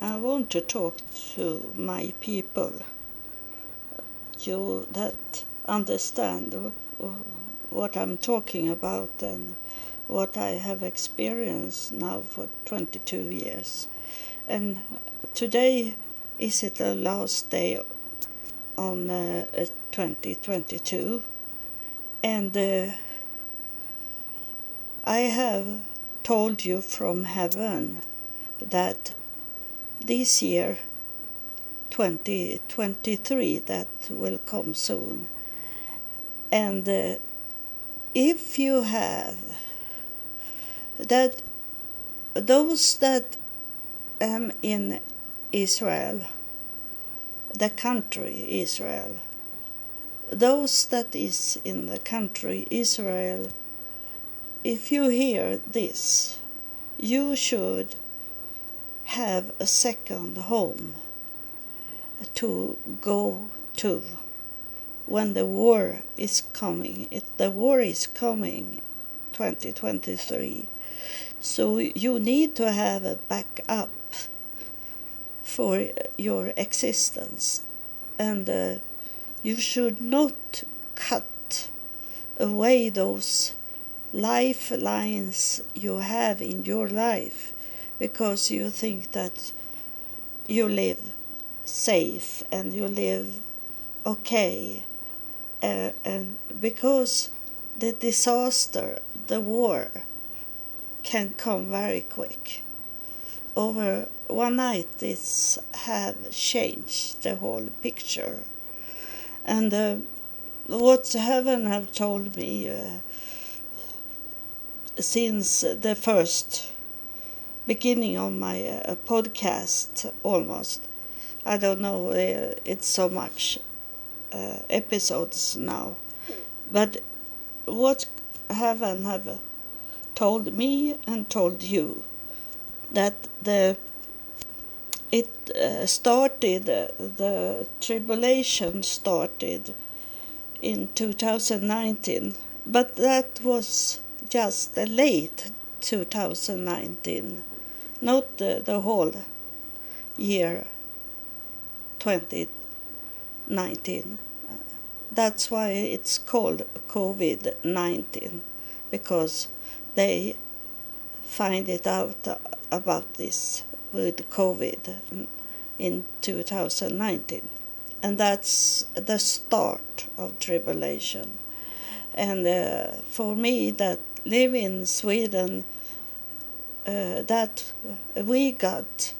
I want to talk to my people, you that understand what I'm talking about and what I have experienced now for 22 years. And today is it the last day on uh, 2022 and uh, I have told you from heaven that this year 2023 that will come soon. And uh, if you have that those that am in Israel the country Israel those that is in the country Israel if you hear this you should have a second home to go to when the war is coming. It, the war is coming 2023. So you need to have a backup for your existence. And uh, you should not cut away those lifelines you have in your life because you think that you live safe and you live okay. Uh, and because the disaster the war can come very quick. Over one night it's have changed the whole picture. And uh, what heaven have told me uh, since the first beginning of my uh, podcast almost. I don't know, uh, it's so much uh, episodes now. But what have heaven have told me and told you that the it uh, started the tribulation started in 2019 but that was just late 2019 not the, the whole year 2019. That's why it's called COVID 19 because they find it out about this with COVID in 2019. And that's the start of tribulation. And uh, for me, that live in Sweden, that we got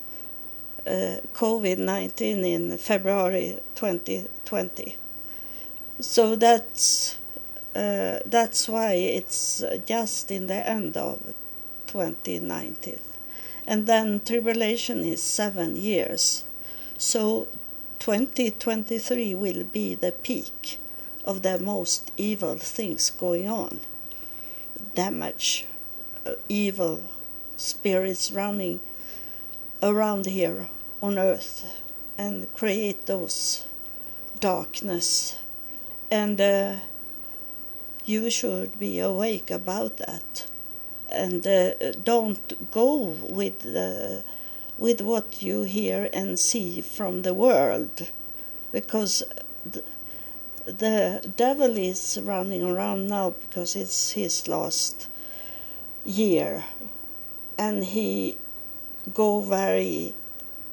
uh, COVID 19 in February 2020. So that's, uh, that's why it's just in the end of 2019. And then tribulation is seven years. So 2023 will be the peak of the most evil things going on damage, evil spirits running around here on earth and create those darkness. And uh, you should be awake about that. And uh, don't go with the, with what you hear and see from the world. Because the, the devil is running around now because it's his last year and he go very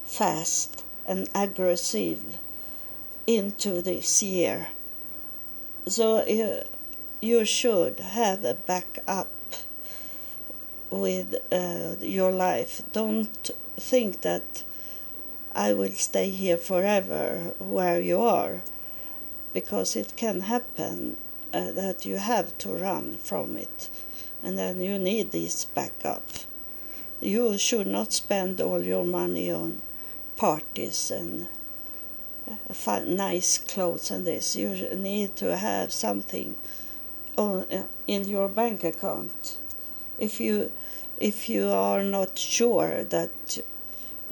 fast and aggressive into this year. So uh, you should have a backup with uh, your life. Don't think that I will stay here forever where you are, because it can happen uh, that you have to run from it, and then you need this backup you should not spend all your money on parties and uh, nice clothes and this. You need to have something on, uh, in your bank account. If you if you are not sure that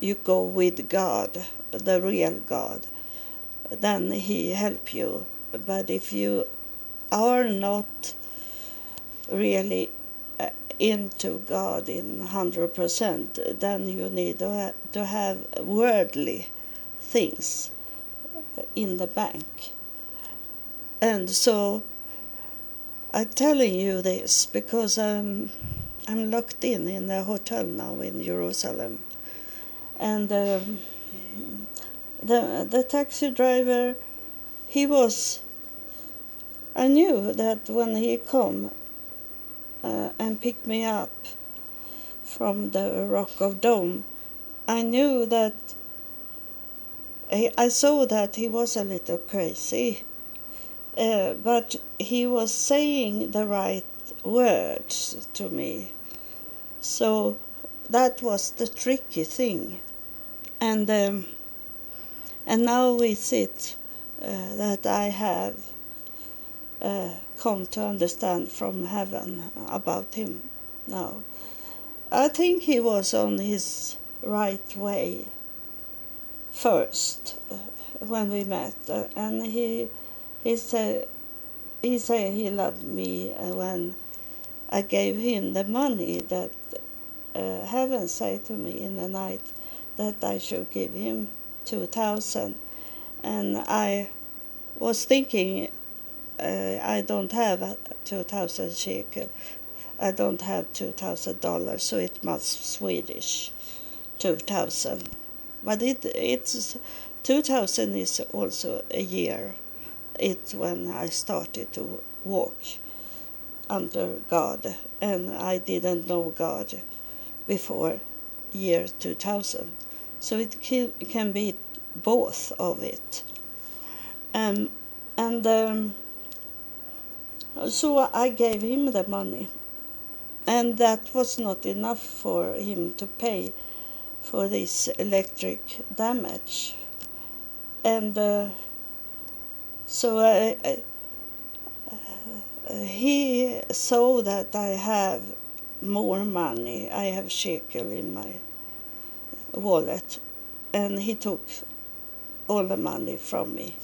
you go with God, the real God, then He help you. But if you are not really into God in 100%, then you need to, ha- to have worldly things in the bank. And so I'm telling you this because I'm, I'm locked in in a hotel now in Jerusalem. And um, the, the taxi driver, he was, I knew that when he come uh, and picked me up from the Rock of Dome, I knew that I saw that he was a little crazy, uh, but he was saying the right words to me. So that was the tricky thing. And um, and now we sit uh, that I have uh, come to understand from heaven about him now. I think he was on his right way first uh, when we met, uh, and he he said he said he loved me uh, when I gave him the money that uh, heaven said to me in the night that I should give him two thousand, and I was thinking uh, I don't have two thousand shekel. I don't have two thousand dollars, so it must Swedish. two thousand. But it it's 2000 is also a year. It's when i started to walk under god and i didn't know god before year 2000 so it can, can be both of it. Um, and um, so i gave him the money and that was not enough for him to pay for this electric damage. And uh, so I, I, uh, he saw that I have more money. I have shekel in my wallet, and he took all the money from me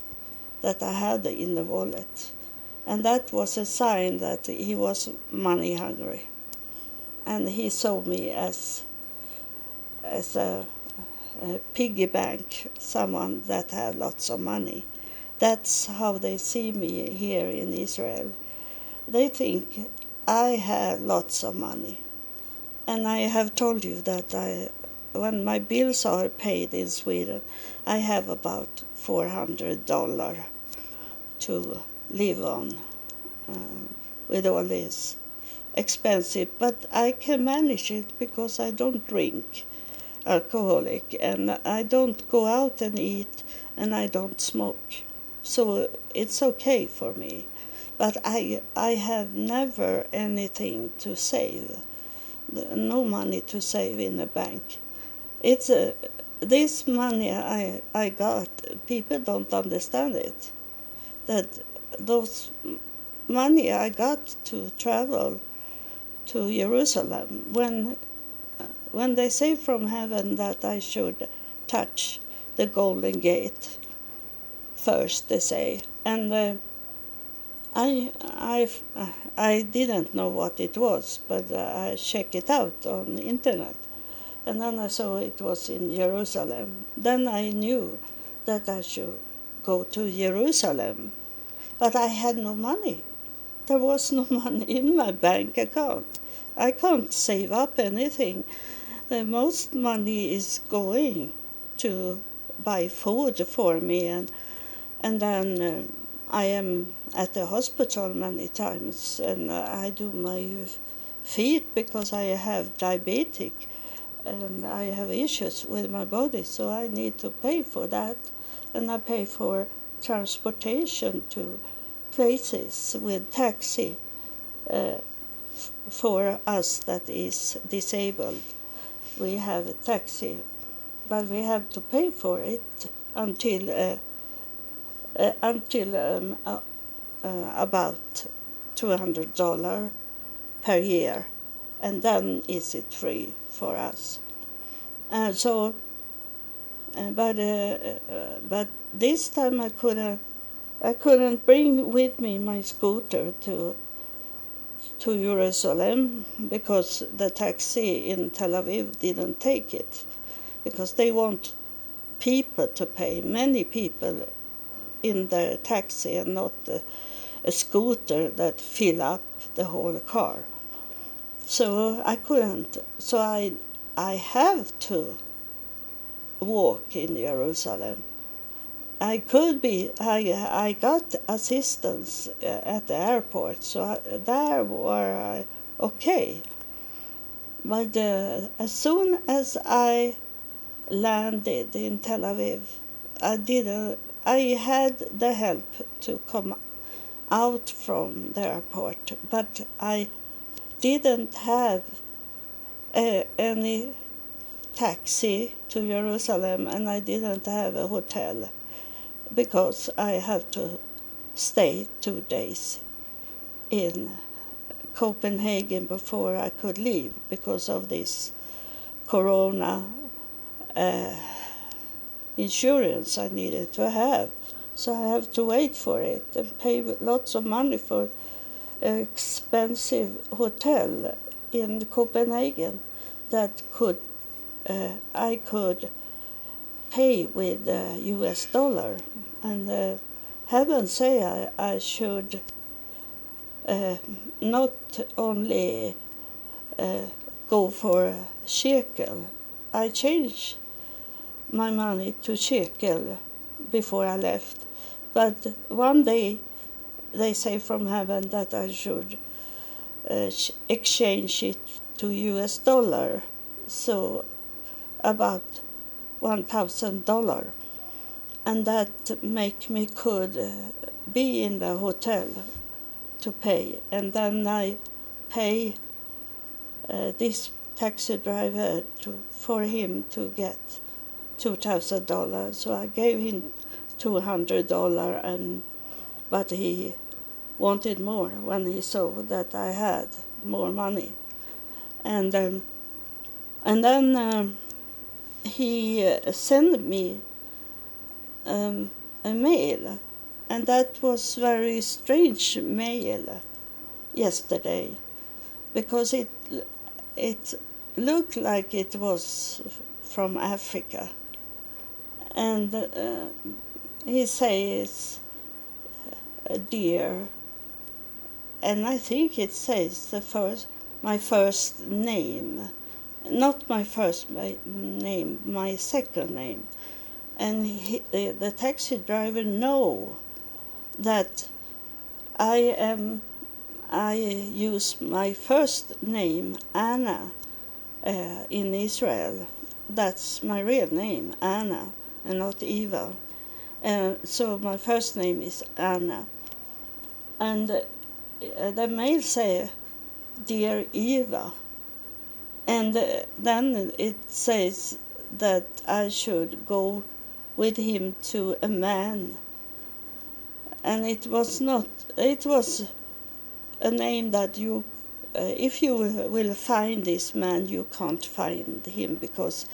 that I had in the wallet. And that was a sign that he was money hungry. And he saw me as as a, a piggy bank, someone that had lots of money. That's how they see me here in Israel. They think I have lots of money. And I have told you that I, when my bills are paid in Sweden, I have about $400 to live on uh, with all this expensive, but I can manage it because I don't drink alcoholic and I don't go out and eat and I don't smoke. So it's okay for me. But I, I have never anything to save, no money to save in the bank. It's a, this money I, I got, people don't understand it. That those money I got to travel to Jerusalem. When when they say from heaven that I should touch the golden gate first, they say, and uh, I I I didn't know what it was, but uh, I checked it out on the internet, and then I saw it was in Jerusalem. Then I knew that I should go to Jerusalem, but I had no money. There was no money in my bank account. I can't save up anything the most money is going to buy food for me and and then uh, I am at the hospital many times and I do my feet because I have diabetic and I have issues with my body so I need to pay for that and I pay for transportation to places with taxi uh, for us that is disabled we have a taxi, but we have to pay for it until uh, uh, until um, uh, uh about two hundred dollar per year, and then is it free for us. And so, uh, but uh, but this time I couldn't I couldn't bring with me my scooter to to Jerusalem because the taxi in Tel Aviv didn't take it because they want people to pay, many people in the taxi and not a, a scooter that fill up the whole car. So I couldn't. So I I have to walk in Jerusalem. I could be. I I got assistance uh, at the airport, so I, there were I okay. But uh, as soon as I landed in Tel Aviv, I didn't. I had the help to come out from the airport, but I didn't have uh, any taxi to Jerusalem, and I didn't have a hotel because I have to stay two days in Copenhagen before I could leave because of this corona uh, insurance I needed to have. So I have to wait for it and pay lots of money for an expensive hotel in Copenhagen that could I could pay with uh, U.S. dollar, and uh, heaven say I, I should uh, not only uh, go for shekel. I changed my money to shekel before I left, but one day they say from heaven that I should uh, exchange it to U.S. dollar, so about one thousand dollar, and that make me could uh, be in the hotel to pay, and then I pay uh, this taxi driver to for him to get two thousand dollars. So I gave him two hundred dollar, and but he wanted more when he saw that I had more money, and um, and then. Um, he uh, sent me um, a mail, and that was very strange mail yesterday, because it it looked like it was from Africa, and uh, he says, uh, "Dear," and I think it says the first my first name not my first name, my second name. And he, the, the taxi driver know that I am I use my first name Anna uh, in Israel. That's my real name, Anna, and not Eva. Uh, so my first name is Anna. And uh, the mail say, "Dear Eva." And then it says that I should go with him to a man. And it was not, it was a name that you, uh, if you will find this man, you can't find him because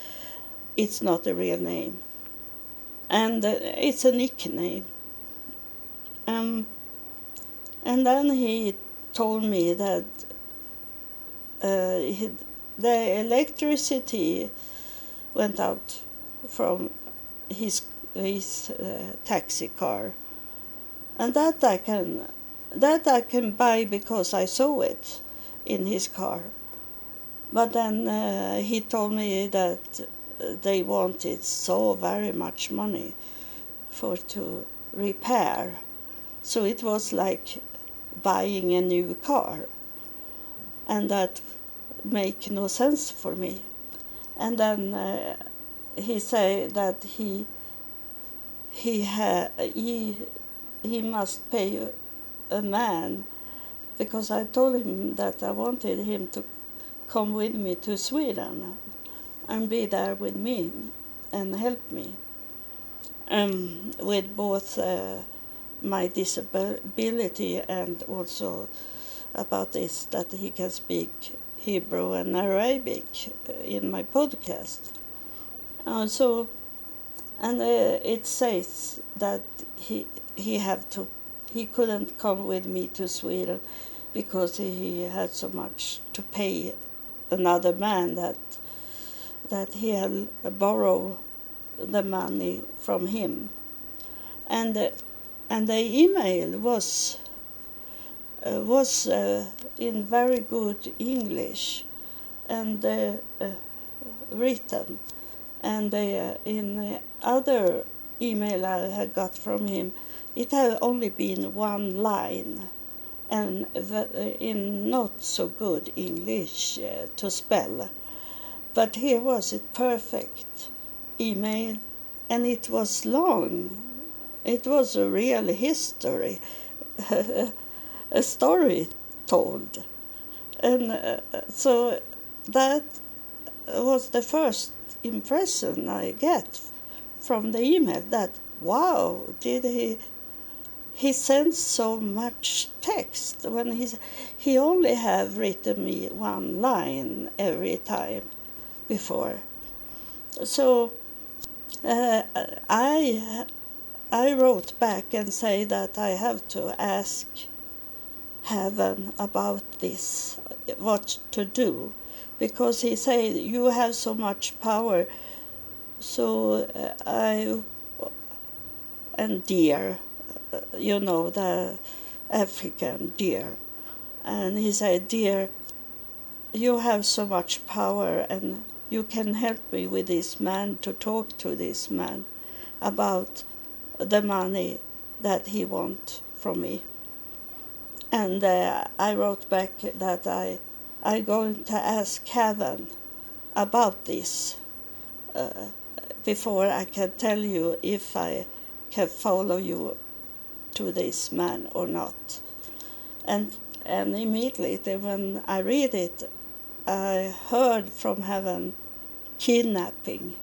it's not a real name. And uh, it's a nickname. Um, and then he told me that uh, he, the electricity went out from his his uh, taxi car, and that I can that I can buy because I saw it in his car. But then uh, he told me that they wanted so very much money for to repair, so it was like buying a new car, and that make no sense for me. And then uh, he said that he he ha- he he must pay a man because I told him that I wanted him to come with me to Sweden and be there with me and help me um, with both uh, my disability and also about this that he can speak Hebrew and Arabic uh, in my podcast. Uh, so, and uh, it says that he he have to he couldn't come with me to Sweden because he had so much to pay another man that that he had borrowed the money from him, and uh, and the email was uh, was uh, in very good English, and uh, uh, written, and uh, in the other email I had got from him, it had only been one line, and the, in not so good English to spell. But here was it perfect email, and it was long. It was a real history, a story told. And uh, so that was the first impression I get from the email that wow, did he he sends so much text when he's he only have written me one line every time before. So uh, I I wrote back and say that I have to ask heaven about this, what to do, because he said you have so much power. So uh, I and deer, uh, you know the African deer, and he said, deer, you have so much power and you can help me with this man to talk to this man about the money that he wants from me. And uh, I wrote back that I I'm going to ask heaven about this uh, before I can tell you if I can follow you to this man or not. And and immediately when I read it, I heard from heaven kidnapping,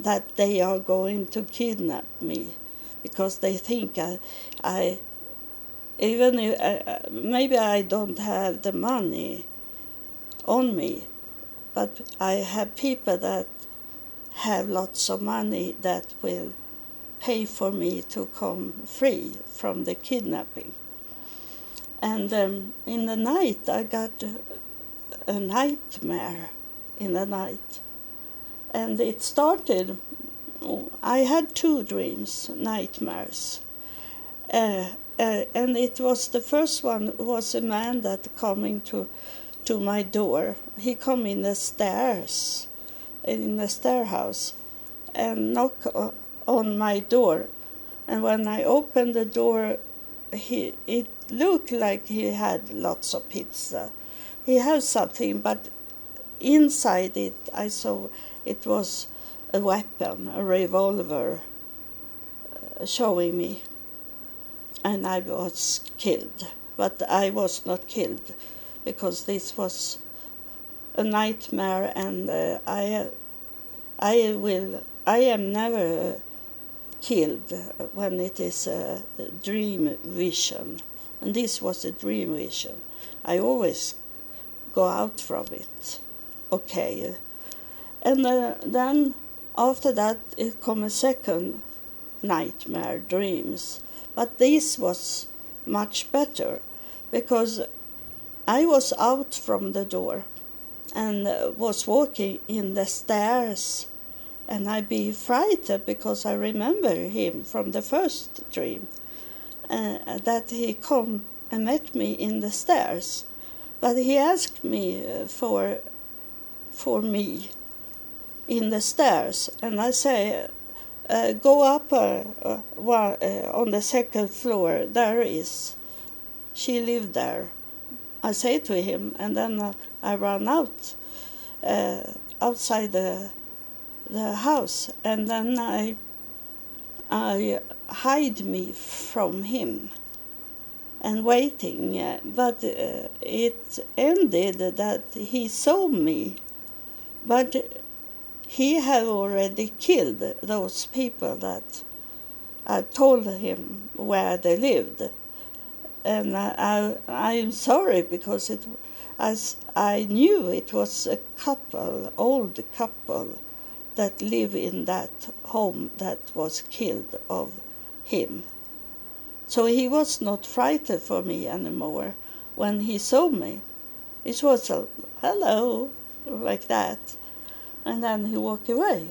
that they are going to kidnap me because they think I, I even if, uh, maybe I don't have the money on me, but I have people that have lots of money that will pay for me to come free from the kidnapping. And um, in the night, I got a nightmare in the night and it started. I had two dreams, nightmares, uh, uh, and it was the first one was a man that coming to to my door. He come in the stairs, in the stair house, and knock on my door. And when I opened the door, he it looked like he had lots of pizza. He had something, but inside it I saw it was a weapon, a revolver, uh, showing me. And I was killed. But I was not killed because this was a nightmare and uh, I, I will, I am never killed when it is a dream vision. And this was a dream vision. I always go out from it. Okay, and uh, then after that, it come a second nightmare dreams. But this was much better because I was out from the door and was walking in the stairs and I be frightened because I remember him from the first dream uh, that he come and met me in the stairs. But he asked me uh, for for me in the stairs, and I say, uh, "Go up uh, uh, uh, on the second floor. There is." She lived there. I say to him, and then uh, I run out uh, outside the the house, and then I I hide me from him and waiting. but it ended that he saw me, but he had already killed those people that I told him where they lived. And I, I, am sorry because it, as I knew it was a couple, old couple, that live in that home that was killed of him. So he was not frightened for me anymore. when he saw me. It was a hello, like that, and then he walked away.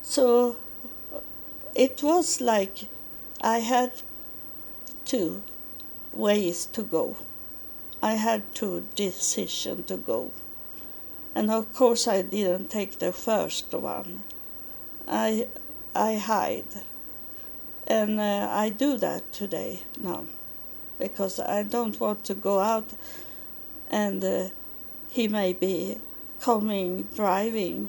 So it was like I had two ways to go. I had two decisions to go. And of course I didn't take the first one. I I hide. And uh, I do that today now because I don't want to go out and uh, he may be coming driving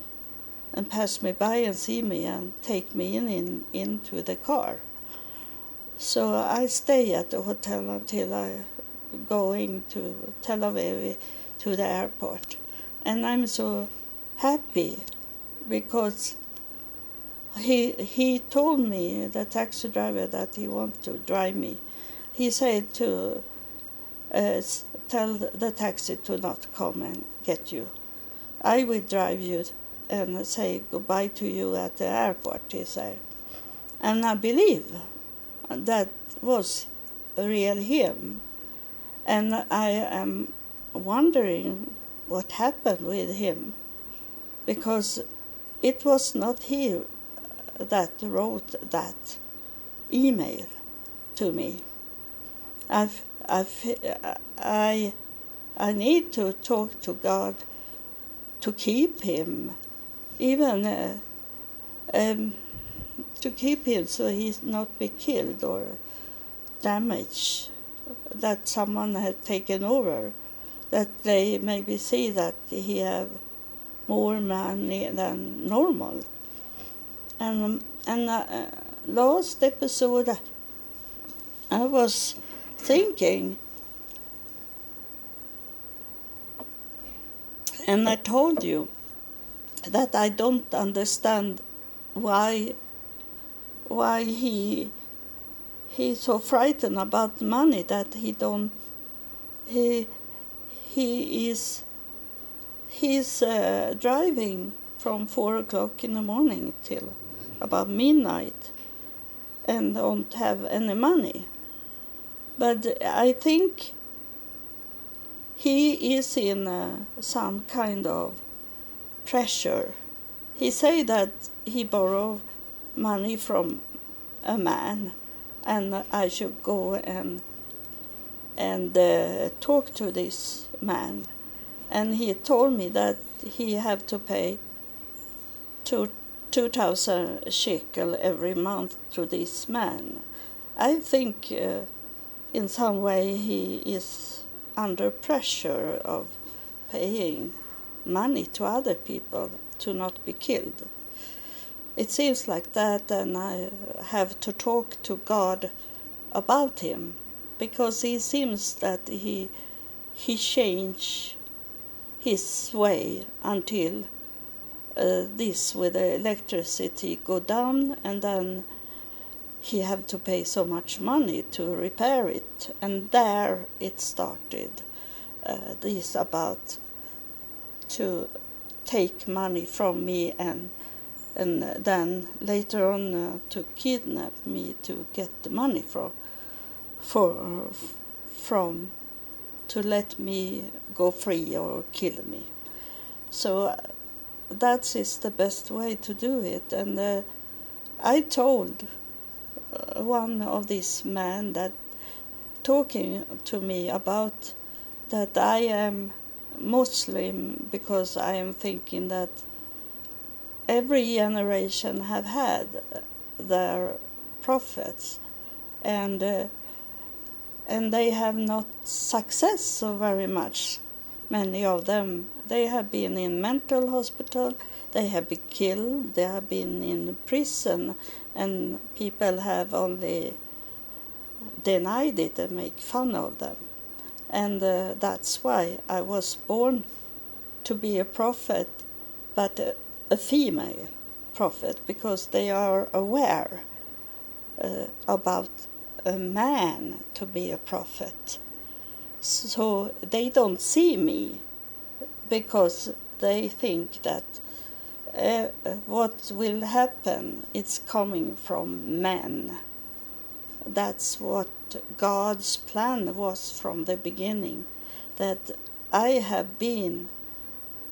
and pass me by and see me and take me in, in into the car. So I stay at the hotel until I going to Tel Aviv to the airport. And I'm so happy because he he told me the taxi driver that he want to drive me. He said to uh, tell the taxi to not come and get you. I will drive you and say goodbye to you at the airport, he said. And I believe that was real him. And I am wondering what happened with him because it was not he that wrote that email to me. I've, I've, I, I need to talk to God to keep him, even uh, um, to keep him so he's not be killed or damaged, that someone had taken over, that they maybe see that he have more money than normal. And, and uh, last episode, I was thinking, and I told you that I don't understand why why he he's so frightened about money that he don't he he is he's uh, driving from four o'clock in the morning till about midnight and don't have any money. But i think he is in uh, some kind of pressure. He say that he borrowed money from a man and I should go and and uh, talk to this man. And he told me that he have to pay two, 2000 shekel every month to this man. I think uh, in some way he is under pressure of paying money to other people to not be killed. It seems like that, and I have to talk to God about him because he seems that he he changed his way until uh, this with the electricity go down and then he had to pay so much money to repair it and there it started. Uh, this about to take money from me and and then later on uh, to kidnap me to get the money from for from to let me go free or kill me. So uh, that is the best way to do it. And uh, i told one of these men that talking to me about that i am muslim because i am thinking that every generation have had their prophets and uh, and they have not success so very much many of them. They have been in mental hospital they have been killed they have been in prison and people have only denied it and make fun of them and uh, that's why i was born to be a prophet but uh, a female prophet because they are aware uh, about a man to be a prophet. So they don't see me because they think that what will happen it's coming from man. that's what God's plan was from the beginning that I have been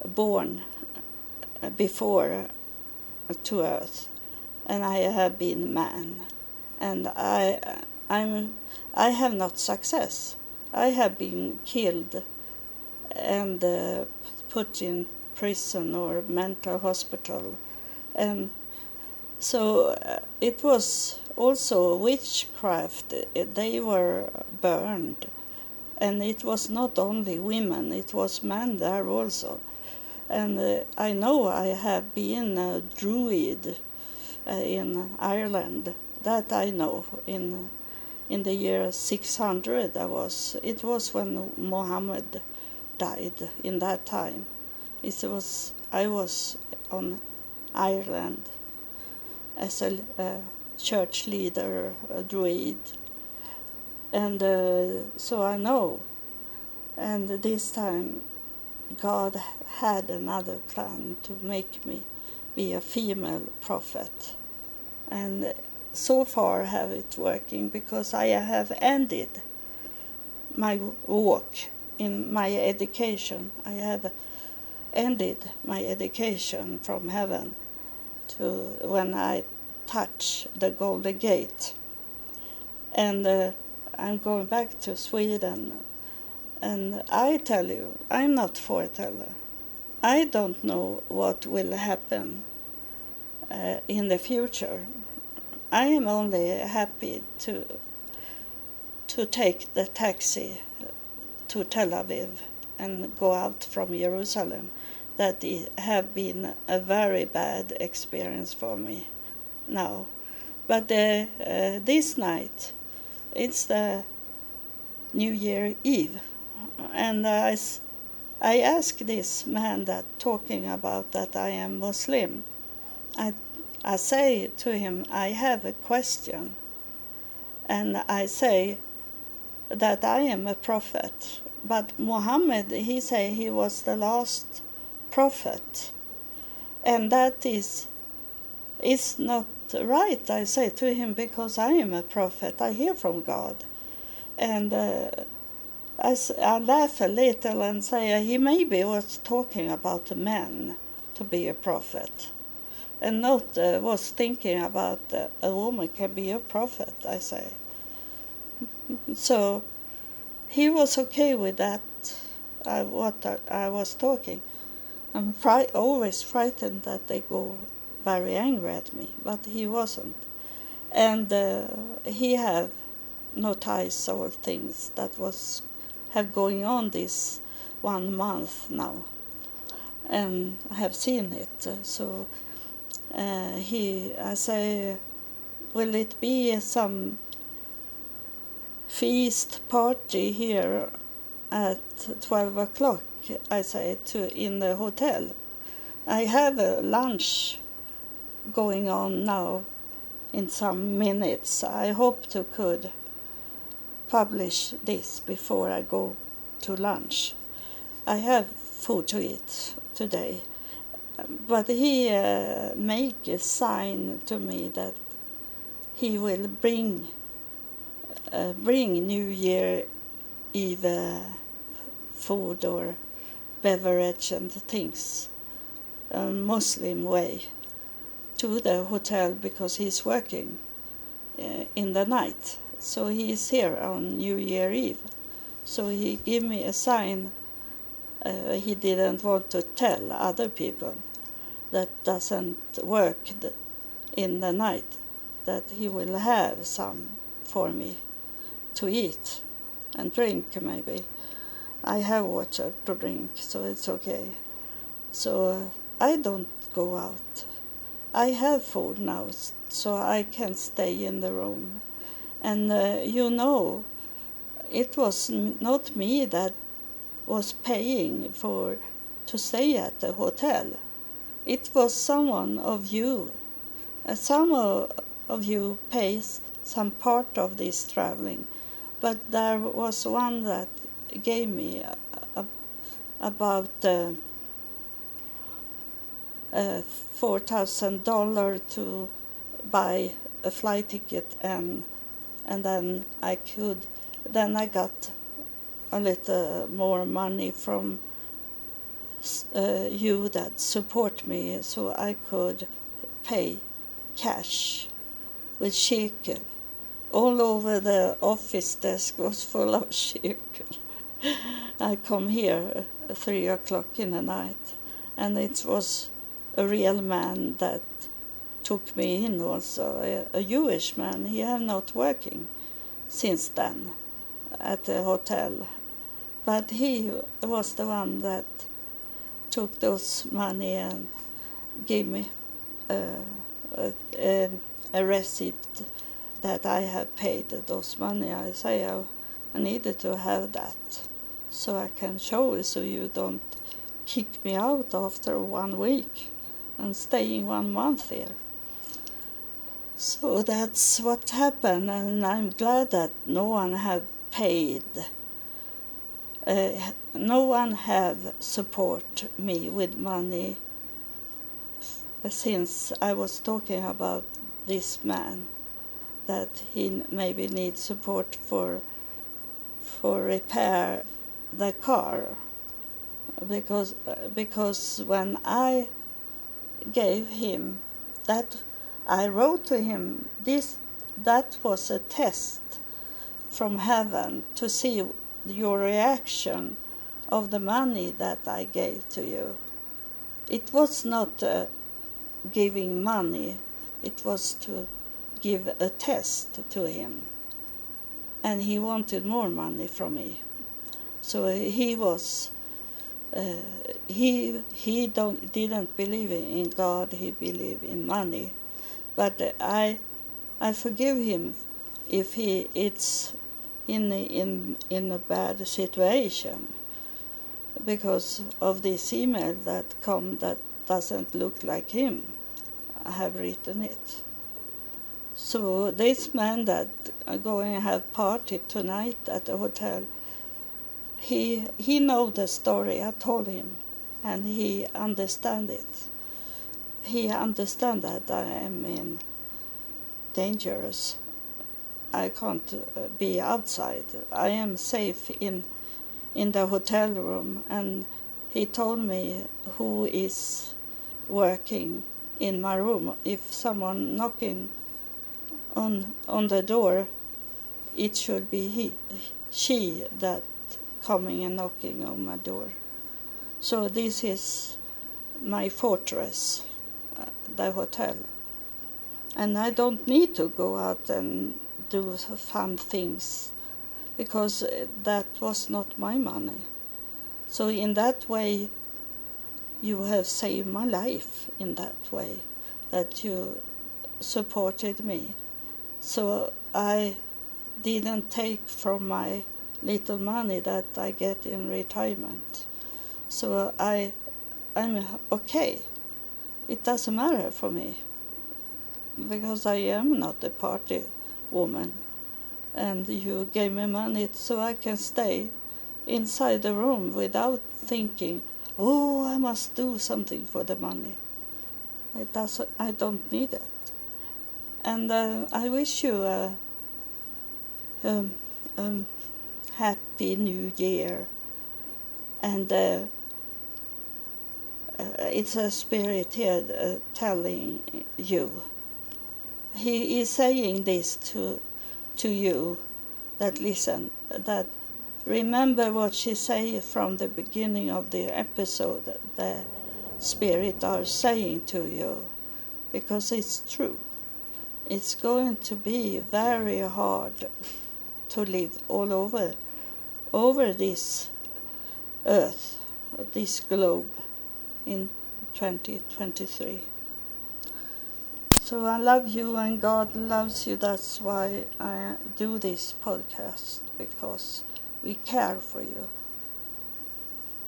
born before to earth and I have been man and I I'm I have not success I have been killed and uh, put in prison or mental hospital and so uh, it was also witchcraft. They were burned. And it was not only women it was men there also. And uh, I know I have been a druid uh, in Ireland. That I know in in the year 600 I was. It was when Muhammad died in that time. It was I was on Ireland as a church leader a druid. And uh, so I know. And this time God had another plan to make me be a female prophet. And so far have it working because I have ended my walk in my education. I have ended my education from heaven to when I touch the Golden Gate. And uh, I'm going back to Sweden. And I tell you, I'm not foreteller. I don't know what will happen uh, in the future. I am only happy to to take the taxi to Tel Aviv and go out from Jerusalem. That have been a very bad experience for me now. But uh, uh, this night, it's the New Year Eve, and I, I asked this man that talking about that I am Muslim. I I say to him, I have a question. And I say that I am a prophet. But Muhammad, he say he was the last prophet. And that is, is not right, I say to him, because I am a prophet. I hear from God. And uh, I, I laugh a little and say he maybe was talking about a man to be a prophet and not uh, was thinking about uh, a woman can be a prophet, I say. So he was okay with that, uh, what I, I, was talking. I'm fri- always frightened that they go very angry at me, but he wasn't. And uh, he have noticed all things that was have going on this one month now and I have seen it. So uh, he, I say, will it be some feast party here at 12 o'clock? I say to in the hotel. I have a lunch going on now in some minutes. I hope to could publish this before I go to lunch. I have food to eat today but he uh, make a sign to me that he will bring uh, bring New Year Eve uh, food or beverage and things a Muslim way to the hotel because he's working uh, in the night. So he is here on New Year Eve. So he gave me a sign uh, he didn't want to tell other people that doesn't work in the night that he will have some for me to eat and drink maybe. I have water to drink, so it's okay. So uh, I don't go out. I have food now, so I can stay in the room. And uh, you know, it was not me that was paying for to stay at the hotel. It was someone of you. Uh, some of you pays some part of this traveling, but there was one that gave me a, about uh, uh, four thousand dollars to buy a flight ticket and and then I could, then I got a little more money from uh, you that support me, so I could pay cash with shekel. All over the office desk was full of shekel. I come here at three o'clock in the night, and it was a real man that took me in also, a, a Jewish man. He have not working since then at the hotel, but he was the one that took those money and gave me uh, a, a, receipt that I have paid those money. I say I, I needed to have that so I can show it so you don't kick me out after one week and staying one month here. So that's what happened, and I'm glad that no one have paid. Uh, no one have support me with money since I was talking about this man that he maybe needs support for for repair the car because because when I gave him that I wrote to him this that was a test from heaven to see your reaction of the money that I gave to you. It was not uh, giving money, it was to give a test to him. And he wanted more money from me. So uh, he was. Uh, he he don't didn't believe in God. He believed in money, but uh, I I forgive him if he it's in in in a bad situation because of this email that come that doesn't look like him. I have written it. So this man that are going have party tonight at the hotel, he he know the story I told him, and he understand it. He understand that I am in dangerous. I can't uh, be outside. I am safe in in the hotel room, and he told me who is working in my room. If someone knocking on on the door, it should be he, she that coming and knocking on my door. So this is my fortress, uh, the hotel. And I don't need to go out and do fun things because uh, that was not my money. So, in that way, you have saved my life in that way, that you supported me. So, I didn't take from my little money that I get in retirement. So, I, I'm okay. It doesn't matter for me because I am not a party woman and you gave me money so I can stay inside the room without thinking, oh, I must do something for the money. It doesn't, I don't need it. And uh, I wish you a, a, a, happy new year. And uh, uh, it's a spirit here uh, telling you. He is saying this to to you that listen that remember what she say from the beginning of the episode the spirit are saying to you because it's true it's going to be very hard to live all over over this earth this globe in 2023 so I love you and God loves you. That's why I do this podcast because we care for you.